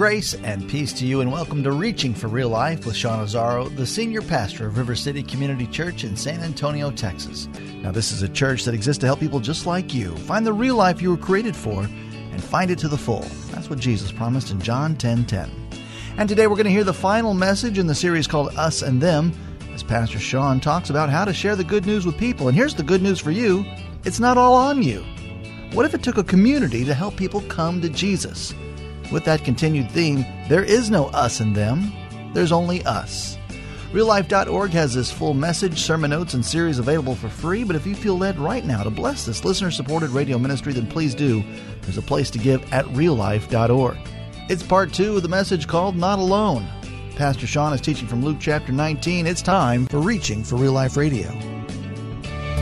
Grace and peace to you, and welcome to Reaching for Real Life with Sean Azzaro, the senior pastor of River City Community Church in San Antonio, Texas. Now, this is a church that exists to help people just like you find the real life you were created for and find it to the full. That's what Jesus promised in John 10 10. And today we're going to hear the final message in the series called Us and Them as Pastor Sean talks about how to share the good news with people. And here's the good news for you it's not all on you. What if it took a community to help people come to Jesus? With that continued theme, there is no us and them, there's only us. RealLife.org has this full message, sermon notes, and series available for free. But if you feel led right now to bless this listener supported radio ministry, then please do. There's a place to give at reallife.org. It's part two of the message called Not Alone. Pastor Sean is teaching from Luke chapter 19. It's time for Reaching for Real Life Radio.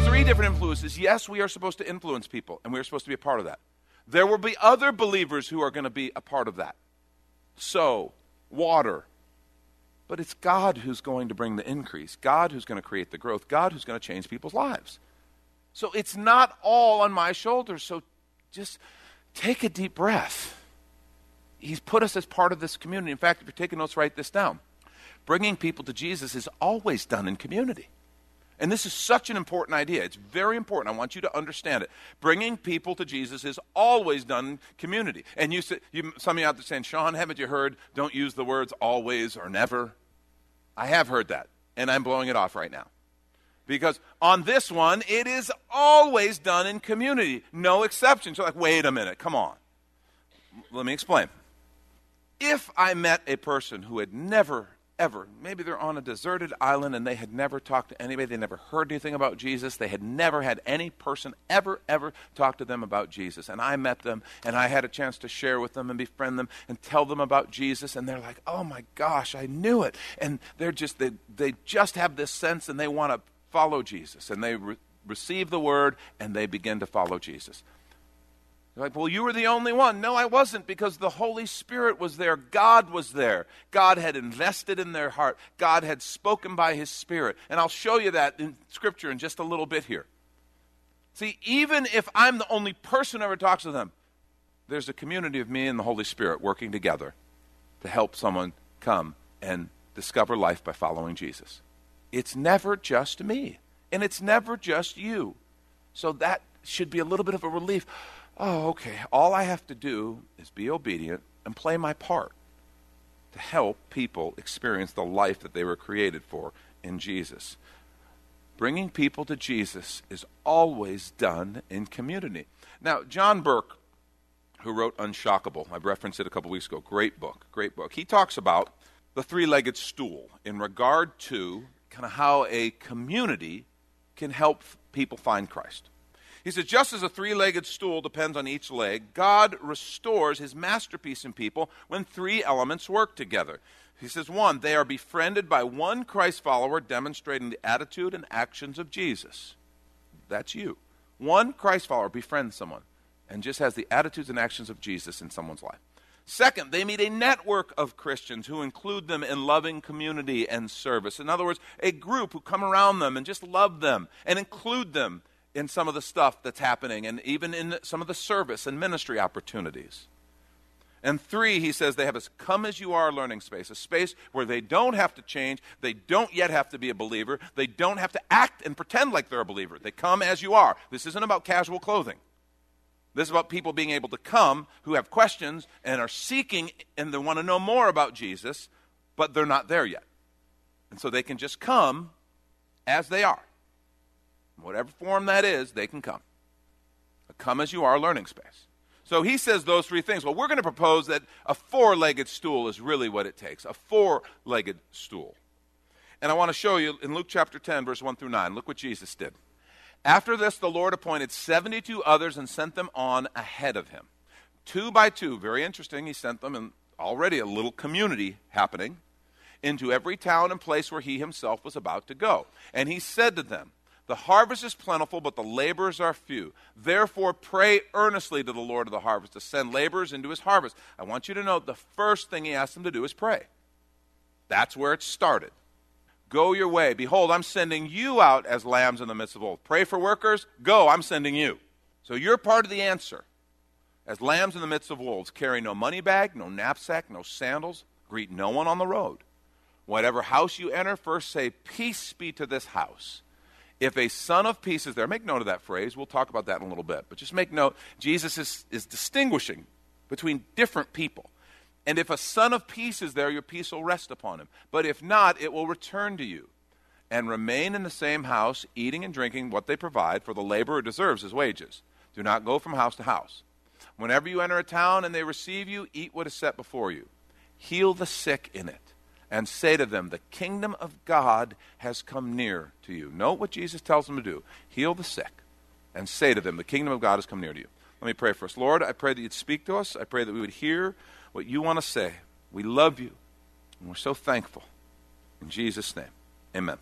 Three different influences. Yes, we are supposed to influence people, and we are supposed to be a part of that. There will be other believers who are going to be a part of that. So, water. But it's God who's going to bring the increase, God who's going to create the growth, God who's going to change people's lives. So it's not all on my shoulders. So just take a deep breath. He's put us as part of this community. In fact, if you're taking notes, write this down. Bringing people to Jesus is always done in community. And this is such an important idea. It's very important. I want you to understand it. Bringing people to Jesus is always done in community. And you, you some of you out there saying, Sean, haven't you heard, don't use the words always or never? I have heard that, and I'm blowing it off right now. Because on this one, it is always done in community, no exceptions. You're like, wait a minute, come on. Let me explain. If I met a person who had never ever. Maybe they're on a deserted island and they had never talked to anybody. They never heard anything about Jesus. They had never had any person ever, ever talk to them about Jesus. And I met them and I had a chance to share with them and befriend them and tell them about Jesus. And they're like, oh my gosh, I knew it. And they're just, they, they just have this sense and they want to follow Jesus. And they re- receive the word and they begin to follow Jesus. You're like, well, you were the only one. No, I wasn't because the Holy Spirit was there. God was there. God had invested in their heart. God had spoken by His Spirit. And I'll show you that in Scripture in just a little bit here. See, even if I'm the only person who ever talks to them, there's a community of me and the Holy Spirit working together to help someone come and discover life by following Jesus. It's never just me, and it's never just you. So that should be a little bit of a relief oh, okay, all I have to do is be obedient and play my part to help people experience the life that they were created for in Jesus. Bringing people to Jesus is always done in community. Now, John Burke, who wrote Unshockable, I've referenced it a couple weeks ago, great book, great book. He talks about the three legged stool in regard to kind of how a community can help people find Christ. He says, just as a three legged stool depends on each leg, God restores his masterpiece in people when three elements work together. He says, one, they are befriended by one Christ follower demonstrating the attitude and actions of Jesus. That's you. One Christ follower befriends someone and just has the attitudes and actions of Jesus in someone's life. Second, they meet a network of Christians who include them in loving community and service. In other words, a group who come around them and just love them and include them in some of the stuff that's happening and even in some of the service and ministry opportunities. And three, he says they have a come as you are learning space, a space where they don't have to change, they don't yet have to be a believer, they don't have to act and pretend like they're a believer. They come as you are. This isn't about casual clothing. This is about people being able to come who have questions and are seeking and they want to know more about Jesus, but they're not there yet. And so they can just come as they are whatever form that is, they can come. A come as you are learning space. So he says those three things. Well, we're going to propose that a four legged stool is really what it takes a four legged stool. And I want to show you in Luke chapter 10, verse 1 through 9. Look what Jesus did. After this, the Lord appointed 72 others and sent them on ahead of him. Two by two, very interesting, he sent them, and already a little community happening, into every town and place where he himself was about to go. And he said to them, the harvest is plentiful, but the laborers are few. Therefore, pray earnestly to the Lord of the harvest to send laborers into his harvest. I want you to note the first thing he asked them to do is pray. That's where it started. Go your way. Behold, I'm sending you out as lambs in the midst of wolves. Pray for workers. Go, I'm sending you. So you're part of the answer. as lambs in the midst of wolves. Carry no money bag, no knapsack, no sandals. Greet no one on the road. Whatever house you enter, first say, Peace be to this house. If a son of peace is there, make note of that phrase. We'll talk about that in a little bit. But just make note, Jesus is, is distinguishing between different people. And if a son of peace is there, your peace will rest upon him. But if not, it will return to you. And remain in the same house, eating and drinking what they provide, for the laborer deserves his wages. Do not go from house to house. Whenever you enter a town and they receive you, eat what is set before you. Heal the sick in it, and say to them, The kingdom of God has come near to you. Note what Jesus tells them to do heal the sick, and say to them, The kingdom of God has come near to you. Let me pray for us. Lord, I pray that you'd speak to us. I pray that we would hear what you want to say. We love you, and we're so thankful. In Jesus' name, amen.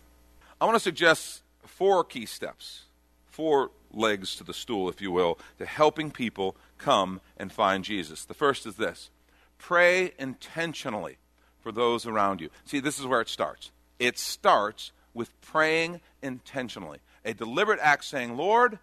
I want to suggest four key steps, four legs to the stool, if you will, to helping people come and find Jesus. The first is this pray intentionally for those around you. See, this is where it starts. It starts with praying intentionally. A deliberate act saying, Lord,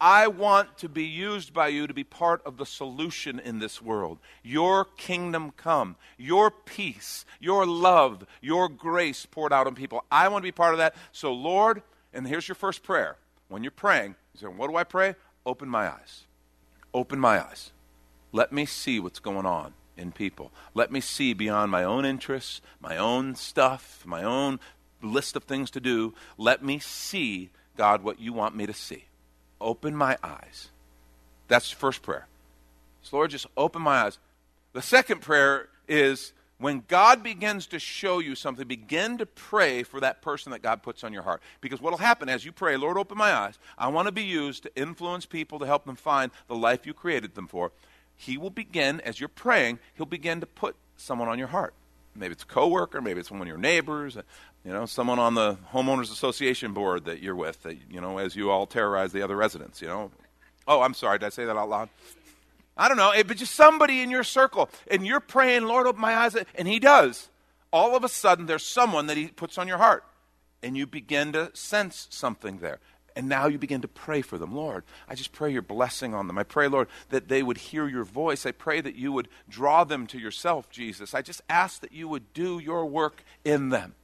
I want to be used by you to be part of the solution in this world. Your kingdom come, your peace, your love, your grace poured out on people. I want to be part of that. So, Lord, and here's your first prayer. When you're praying, you say, What do I pray? Open my eyes. Open my eyes. Let me see what's going on in people. Let me see beyond my own interests, my own stuff, my own list of things to do. Let me see, God, what you want me to see. Open my eyes. That's the first prayer. So Lord, just open my eyes. The second prayer is when God begins to show you something, begin to pray for that person that God puts on your heart. Because what will happen as you pray, Lord, open my eyes. I want to be used to influence people to help them find the life you created them for. He will begin, as you're praying, he'll begin to put someone on your heart. Maybe it's a coworker, maybe it's one of your neighbors, uh, you know, someone on the homeowners association board that you're with, that, you know, as you all terrorize the other residents, you know. Oh, I'm sorry, did I say that out loud? I don't know, eh, but just somebody in your circle, and you're praying, Lord, open my eyes, and He does. All of a sudden, there's someone that He puts on your heart, and you begin to sense something there. And now you begin to pray for them. Lord, I just pray your blessing on them. I pray, Lord, that they would hear your voice. I pray that you would draw them to yourself, Jesus. I just ask that you would do your work in them.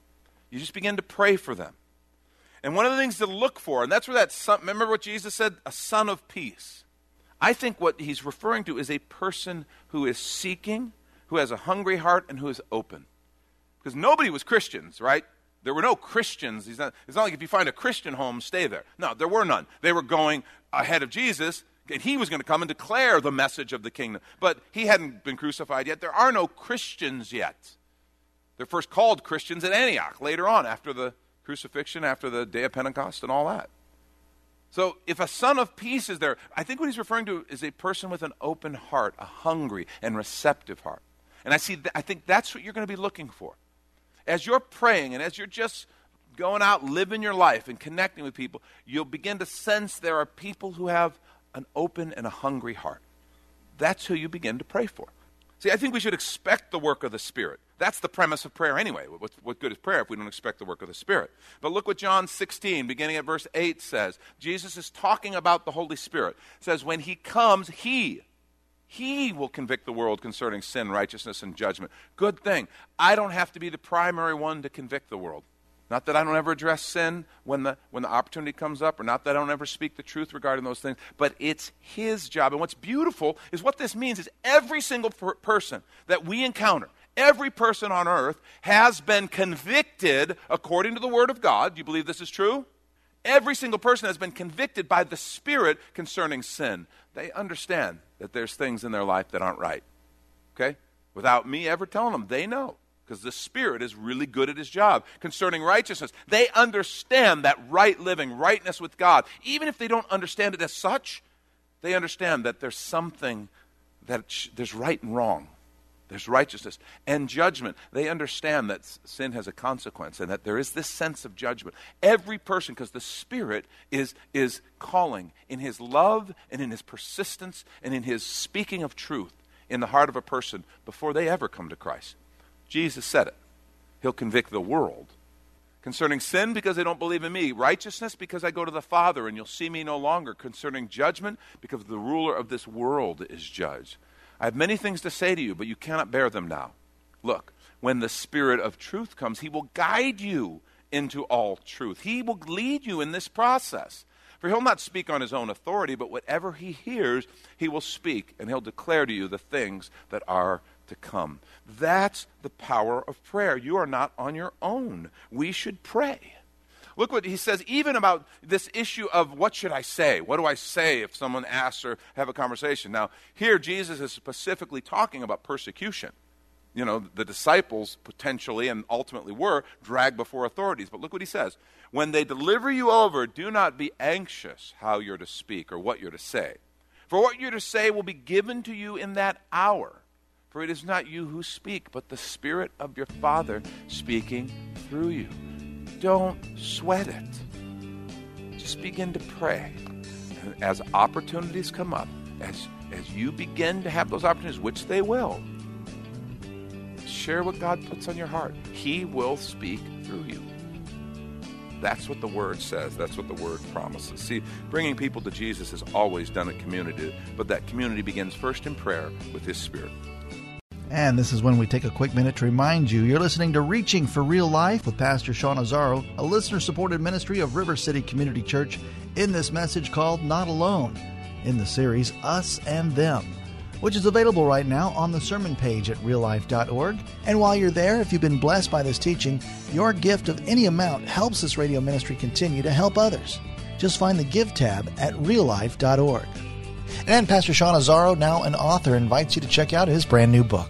You just begin to pray for them. And one of the things to look for, and that's where that son, remember what Jesus said? A son of peace. I think what he's referring to is a person who is seeking, who has a hungry heart, and who is open. Because nobody was Christians, right? There were no Christians. Not, it's not like if you find a Christian home, stay there. No, there were none. They were going ahead of Jesus, and he was going to come and declare the message of the kingdom. But he hadn't been crucified yet. There are no Christians yet. They're first called Christians at Antioch later on, after the crucifixion, after the day of Pentecost, and all that. So if a son of peace is there, I think what he's referring to is a person with an open heart, a hungry and receptive heart. And I see th- I think that's what you're going to be looking for. As you're praying and as you're just going out living your life and connecting with people, you'll begin to sense there are people who have an open and a hungry heart. That's who you begin to pray for. See, I think we should expect the work of the Spirit. That's the premise of prayer anyway. What, what, good is prayer if we don't expect the work of the Spirit? But look what John 16, beginning at verse 8, says. Jesus is talking about the Holy Spirit. It says, When he comes, he, he will convict the world concerning sin, righteousness, and judgment. Good thing. I don't have to be the primary one to convict the world. Not that I don't ever address sin when the, when the opportunity comes up, or not that I don't ever speak the truth regarding those things, but it's His job. And what's beautiful is what this means is every single per- person that we encounter, every person on earth has been convicted according to the Word of God. Do you believe this is true? Every single person has been convicted by the Spirit concerning sin. They understand that there's things in their life that aren't right. Okay? Without me ever telling them, they know because the Spirit is really good at his job concerning righteousness. They understand that right living, rightness with God. Even if they don't understand it as such, they understand that there's something that sh- there's right and wrong. There's righteousness and judgment. They understand that sin has a consequence and that there is this sense of judgment. Every person, because the Spirit is, is calling in his love and in his persistence and in his speaking of truth in the heart of a person before they ever come to Christ. Jesus said it. He'll convict the world Concerning sin, because they don't believe in me. Righteousness, because I go to the Father and you'll see me no longer. Concerning judgment, because the ruler of this world is judged. I have many things to say to you, but you cannot bear them now. Look, when the Spirit of truth comes, he will guide you into all truth. He will lead you in this process. For he'll not speak on his own authority, but whatever he hears, he will speak, and he'll declare to you the things that are to come. That's the power of prayer. You are not on your own. We should pray. Look what he says, even about this issue of what should I say? What do I say if someone asks or have a conversation? Now, here Jesus is specifically talking about persecution. You know, the disciples potentially and ultimately were dragged before authorities. But look what he says. When they deliver you over, do not be anxious how you're to speak or what you're to say. For what you're to say will be given to you in that hour. For it is not you who speak, but the Spirit of your Father speaking through you. Don't sweat it. Just begin to pray. And as opportunities come up, as, as you begin to have those opportunities, which they will, share what God puts on your heart. He will speak through you. That's what the Word says. That's what the Word promises. See, bringing people to Jesus is always done in community, but that community begins first in prayer with His Spirit. And this is when we take a quick minute to remind you you're listening to Reaching for Real Life with Pastor Sean Azzaro, a listener supported ministry of River City Community Church, in this message called Not Alone, in the series Us and Them, which is available right now on the sermon page at reallife.org. And while you're there, if you've been blessed by this teaching, your gift of any amount helps this radio ministry continue to help others. Just find the Give tab at reallife.org. And Pastor Sean Azzaro, now an author, invites you to check out his brand new book.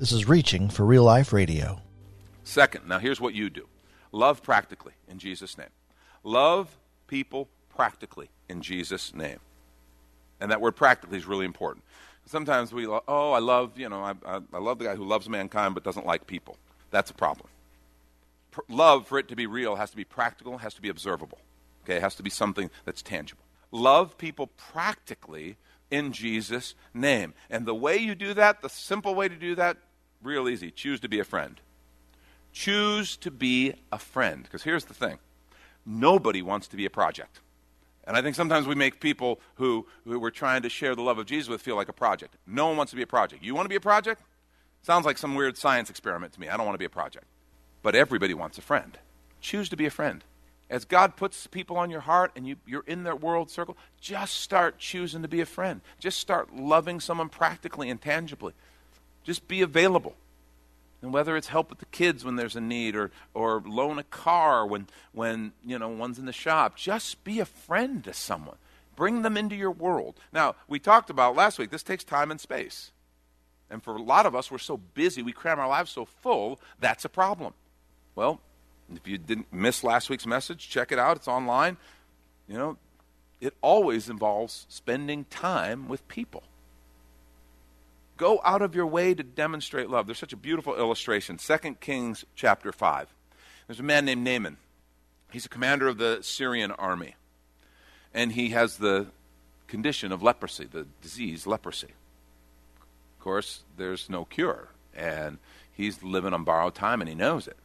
This is Reaching for Real Life Radio. Second, now here's what you do love practically in Jesus' name. Love people practically in Jesus' name. And that word practically is really important. Sometimes we, oh, I love, you know, I, I, I love the guy who loves mankind but doesn't like people. That's a problem. Pr- love, for it to be real, has to be practical, has to be observable. Okay, it has to be something that's tangible. Love people practically in Jesus' name. And the way you do that, the simple way to do that, real easy. Choose to be a friend. Choose to be a friend. Because here's the thing nobody wants to be a project. And I think sometimes we make people who, who we're trying to share the love of Jesus with feel like a project. No one wants to be a project. You want to be a project? Sounds like some weird science experiment to me. I don't want to be a project. But everybody wants a friend. Choose to be a friend. As God puts people on your heart and you, you're in their world circle, just start choosing to be a friend. Just start loving someone practically and tangibly. Just be available. And whether it's help with the kids when there's a need or, or loan a car when, when you know, one's in the shop, just be a friend to someone. Bring them into your world. Now, we talked about last week, this takes time and space. And for a lot of us, we're so busy, we cram our lives so full, that's a problem. Well, if you didn't miss last week's message, check it out. It's online. You know, it always involves spending time with people. Go out of your way to demonstrate love. There's such a beautiful illustration. 2 Kings chapter 5. There's a man named Naaman. He's a commander of the Syrian army. And he has the condition of leprosy, the disease leprosy. Of course, there's no cure. And he's living on borrowed time and he knows it.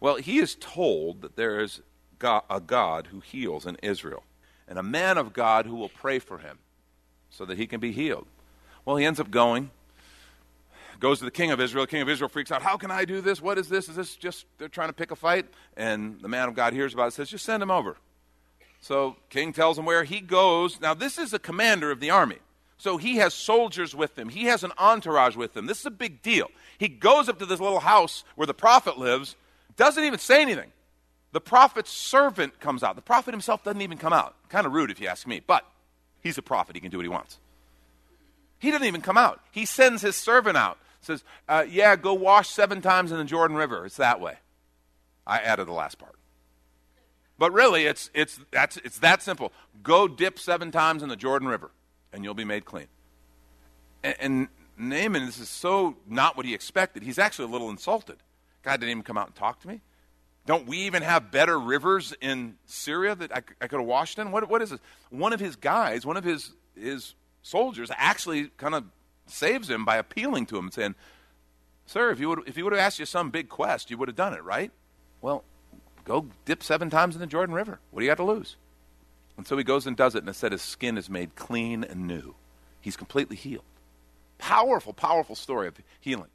Well, he is told that there is a God who heals in Israel and a man of God who will pray for him so that he can be healed. Well, he ends up going, goes to the king of Israel. The king of Israel freaks out. How can I do this? What is this? Is this just they're trying to pick a fight? And the man of God hears about it says, just send him over. So king tells him where he goes. Now, this is a commander of the army. So he has soldiers with him. He has an entourage with him. This is a big deal. He goes up to this little house where the prophet lives, doesn't even say anything. The prophet's servant comes out. The prophet himself doesn't even come out. Kind of rude if you ask me, but he's a prophet. He can do what he wants. He doesn't even come out. He sends his servant out. Says, uh, "Yeah, go wash seven times in the Jordan River. It's that way." I added the last part. But really, it's, it's, that's, it's that simple. Go dip seven times in the Jordan River, and you'll be made clean. And, and Naaman, this is so not what he expected. He's actually a little insulted. God didn't even come out and talk to me. Don't we even have better rivers in Syria that I, I could have washed in? What, what is this? One of his guys, one of his, his soldiers, actually kind of saves him by appealing to him and saying, Sir, if you would, if he would have asked you some big quest, you would have done it, right? Well, Go dip seven times in the Jordan River. What do you got to lose? And so he goes and does it, and said his skin is made clean and new. He's completely healed. Powerful, powerful story of healing.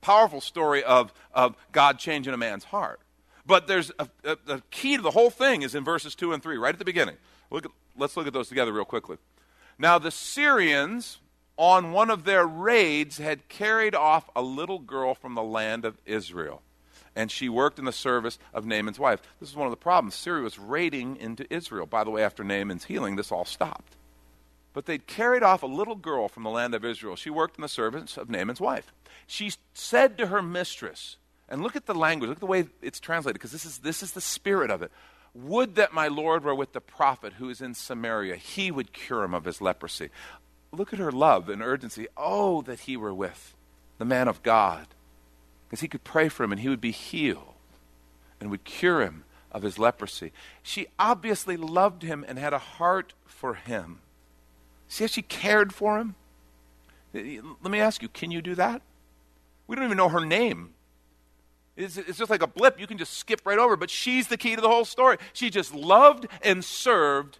Powerful story of, of God changing a man's heart. But there's a, a, a key to the whole thing is in verses 2 and 3, right at the beginning. Look at, let's look at those together real quickly. Now, the Syrians, on one of their raids, had carried off a little girl from the land of Israel and she worked in the service of Naaman's wife. This is one of the problems. Syria was raiding into Israel. By the way, after Naaman's healing, this all stopped. But they'd carried off a little girl from the land of Israel. She worked in the service of Naaman's wife. She said to her mistress, and look at the language, look at the way it's translated, because this is, this is the spirit of it. Would that my Lord were with the prophet who is in Samaria. He would cure him of his leprosy. Look at her love and urgency. Oh, that he were with the man of God because he could pray for him and he would be healed and would cure him of his leprosy. She obviously loved him and had a heart for him. See how she cared for him? Let me ask you, can you do that? We don't even know her name. It's, it's, just like a blip. You can just skip right over. But she's the key to the whole story. She just loved and served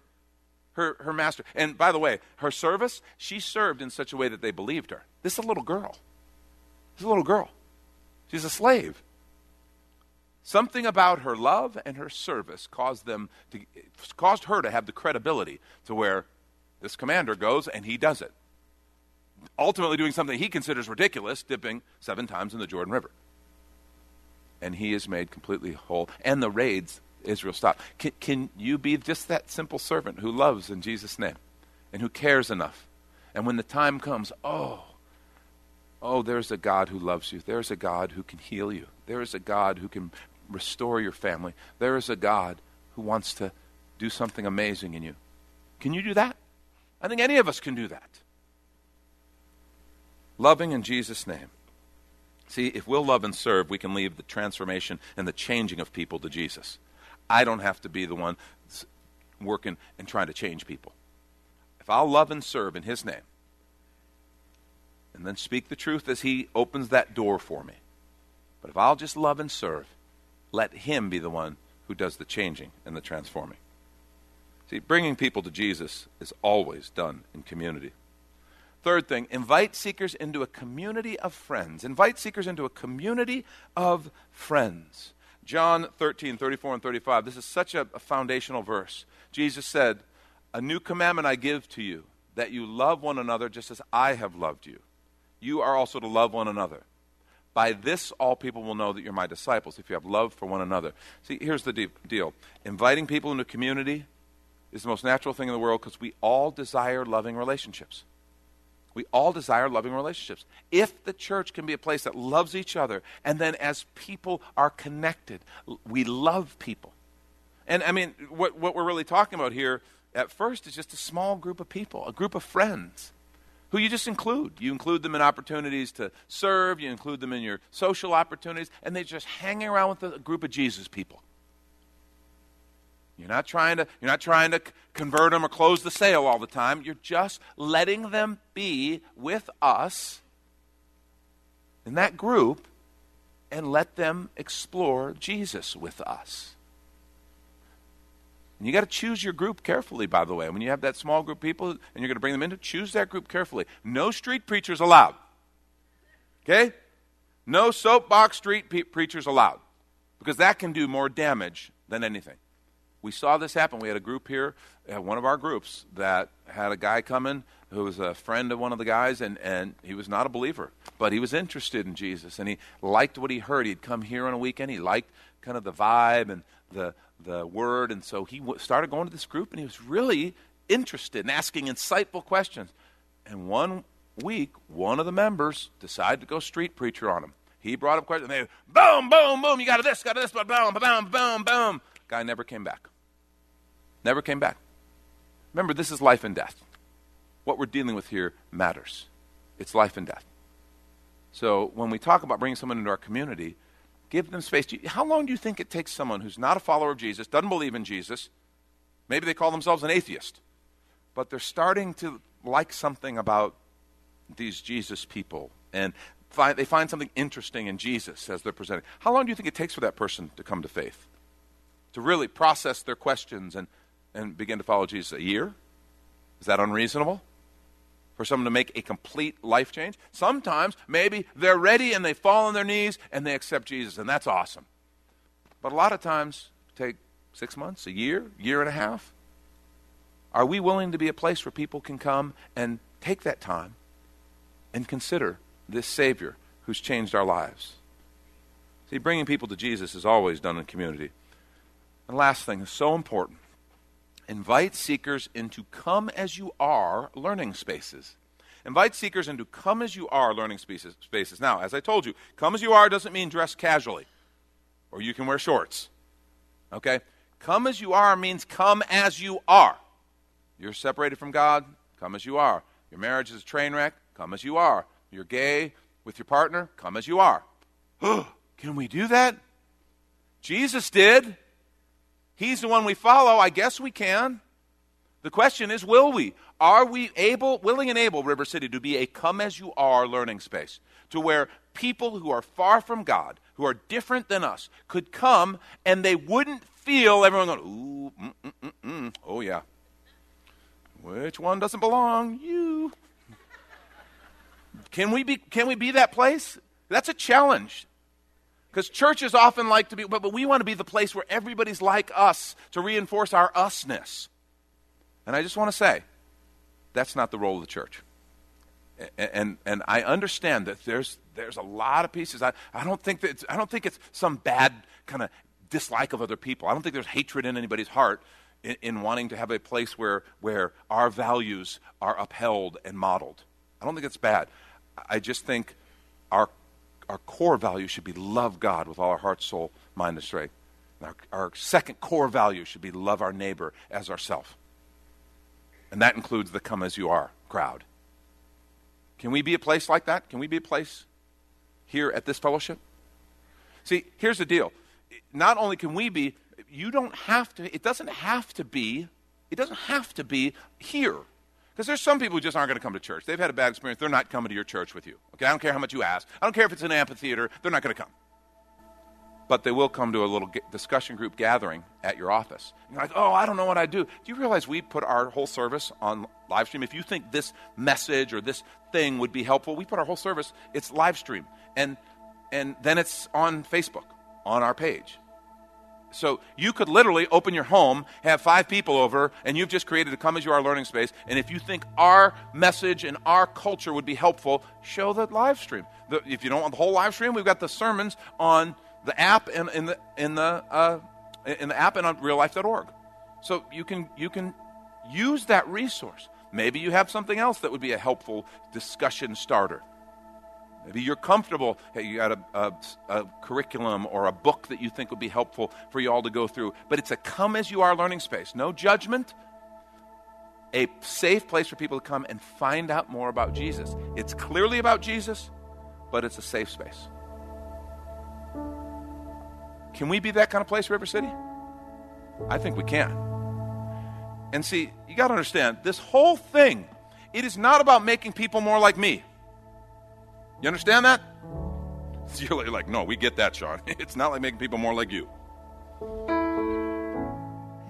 her, her master. And by the way, her service, she served in such a way that they believed her. This is a little girl. This is a little girl. She's a slave. Something about her love and her service caused them to caused her to have the credibility to where this commander goes and he does it. Ultimately doing something he considers ridiculous, dipping seven times in the Jordan River. And he is made completely whole. And the raids, Israel stop. Can, can you be just that simple servant who loves in Jesus' name and who cares enough? And when the time comes, oh, Oh, there's a God who loves you. There's a God who can heal you. There is a God who can restore your family. There is a God who wants to do something amazing in you. Can you do that? I think any of us can do that. Loving in Jesus' name. See, if we'll love and serve, we can leave the transformation and the changing of people to Jesus. I don't have to be the one working and trying to change people. If I'll love and serve in His name, and then speak the truth as He opens that door for me. But if I'll just love and serve, let Him be the one who does the changing and the transforming. See, bringing people to Jesus is always done in community. Third thing, invite seekers into a community of friends. Invite seekers into a community of friends. John 13, 34 and 35. This is such a, a foundational verse. Jesus said, A new commandment I give to you, that you love one another just as I have loved you you are also to love one another. By this, all people will know that you're my disciples, if you have love for one another. See, here's the deal inviting people into community is the most natural thing in the world because we all desire loving relationships. We all desire loving relationships. If the church can be a place that loves each other, and then as people are connected, we love people. And I mean, what, what we're really talking about here at first is just a small group of people, a group of friends who you just include. You include them in opportunities to serve, you include them in your social opportunities, and they're just hanging around with a group of Jesus people. You're not trying to you're not trying to convert them or close the sale all the time. You're just letting them be with us in that group and let them explore Jesus with us. And you got to choose your group carefully, by the way. When you have that small group of people and you're going to bring them into, choose that group carefully. No street preachers allowed. Okay? No soapbox street pe- preachers allowed because that can do more damage than anything. We saw this happen. We had a group here, uh, one of our groups, that had a guy come in who was a friend of one of the guys, and, and he was not a believer, but he was interested in Jesus, and he liked what he heard. He'd come here on a weekend. He liked kind of the vibe and the, the word, and so he w- started going to this group, and he was really interested in asking insightful questions. And one week, one of the members decided to go street preacher on him. He brought up questions, and they, boom, boom, boom, you got this, got this, boom, boom, boom, boom, boom. Guy never came back. Never came back. Remember, this is life and death. What we're dealing with here matters. It's life and death. So when we talk about bringing someone into our community, give them space. How long do you think it takes someone who's not a follower of Jesus, doesn't believe in Jesus, maybe they call themselves an atheist, but they're starting to like something about these Jesus people and find, they find something interesting in Jesus as they're presenting. How long do you think it takes for that person to come to faith? To really process their questions and, and begin to follow Jesus? A year? Is that unreasonable? For someone to make a complete life change? Sometimes maybe they're ready and they fall on their knees and they accept Jesus, and that's awesome. But a lot of times, take six months, a year, year and a half. Are we willing to be a place where people can come and take that time and consider this Savior who's changed our lives? See, bringing people to Jesus is always done in community. And last thing is so important invite seekers into come as you are learning spaces. Invite seekers into come as you are learning spaces. spaces. Now, as I told you, come as you are doesn't mean dress casually or you can wear shorts. Okay? Come as you are means come as you are. You're separated from God, come as you are. Your marriage is a train wreck, come as you are. You're gay with your partner, come as you are. Can we do that? Jesus did. He's the one we follow. I guess we can. The question is, will we? Are we able, willing and able, River City, to be a come as you are learning space? To where people who are far from God, who are different than us, could come and they wouldn't feel everyone going, ooh, mm, mm, mm, mm. oh yeah, which one doesn't belong? You. Can we be, can we be that place? That's a challenge. Because churches often like to be, but, but we want to be the place where everybody's like us to reinforce our usness. And I just want to say, that's not the role of the church. And, and, and I understand that there's, there's a lot of pieces. I, I, don't think that I don't think it's some bad kind of dislike of other people. I don't think there's hatred in anybody's heart in, in, wanting to have a place where, where our values are upheld and modeled. I don't think it's bad. I just think our, our core value should be love God with all our heart, soul, mind, and strength. Our, our second core value should be love our neighbor as ourself. And that includes the come as you are crowd. Can we be a place like that? Can we be a place here at this fellowship? See, here's the deal. Not only can we be, you don't have to, it doesn't have to be, it doesn't have to be here. Because there's some people who just aren't going to come to church. They've had a bad experience. They're not coming to your church with you. Okay, I don't care how much you ask. I don't care if it's an amphitheater. They're not going to come. But they will come to a little discussion group gathering at your office. You're like, oh, I don't know what I do. Do you realize we put our whole service on live stream? If you think this message or this thing would be helpful, we put our whole service, it's live stream. And, and then it's on Facebook, on our page. So you could literally open your home, have five people over, and you've just created a come as you are learning space. And if you think our message and our culture would be helpful, show the live stream. The, if you don't want the whole live stream, we've got the sermons on the app and in the in the uh, in the app and on reallife.org. So you can you can use that resource. Maybe you have something else that would be a helpful discussion starter. Maybe you're comfortable. Hey, you got a, a, a, curriculum or a book that you think would be helpful for you all to go through. But it's a come as you are learning space. No judgment. A safe place for people to come and find out more about Jesus. It's clearly about Jesus, but it's a safe space. Can we be that kind of place, River City? I think we can. And see, you got to understand this whole thing, it is not about making people more like me. You understand that? You're like, no, we get that, Sean. It's not like making people more like you.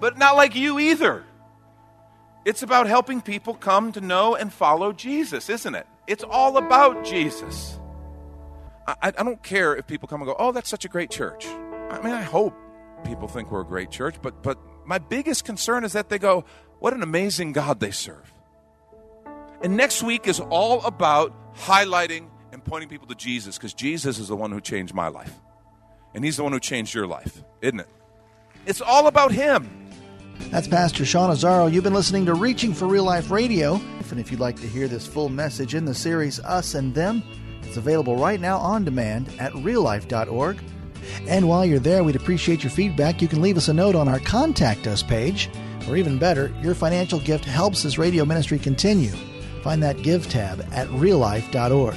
But not like you either. It's about helping people come to know and follow Jesus, isn't it? It's all about Jesus. I, I don't care if people come and go, oh, that's such a great church. I mean, I hope people think we're a great church, but, but my biggest concern is that they go, what an amazing God they serve. And next week is all about highlighting and pointing people to Jesus because Jesus is the one who changed my life. And he's the one who changed your life, isn't it? It's all about him. That's Pastor Sean Azzaro. You've been listening to Reaching for Real Life Radio. And if you'd like to hear this full message in the series Us and Them, it's available right now on demand at reallife.org. And while you're there, we'd appreciate your feedback. You can leave us a note on our Contact Us page, or even better, your financial gift helps this radio ministry continue. Find that Give tab at reallife.org.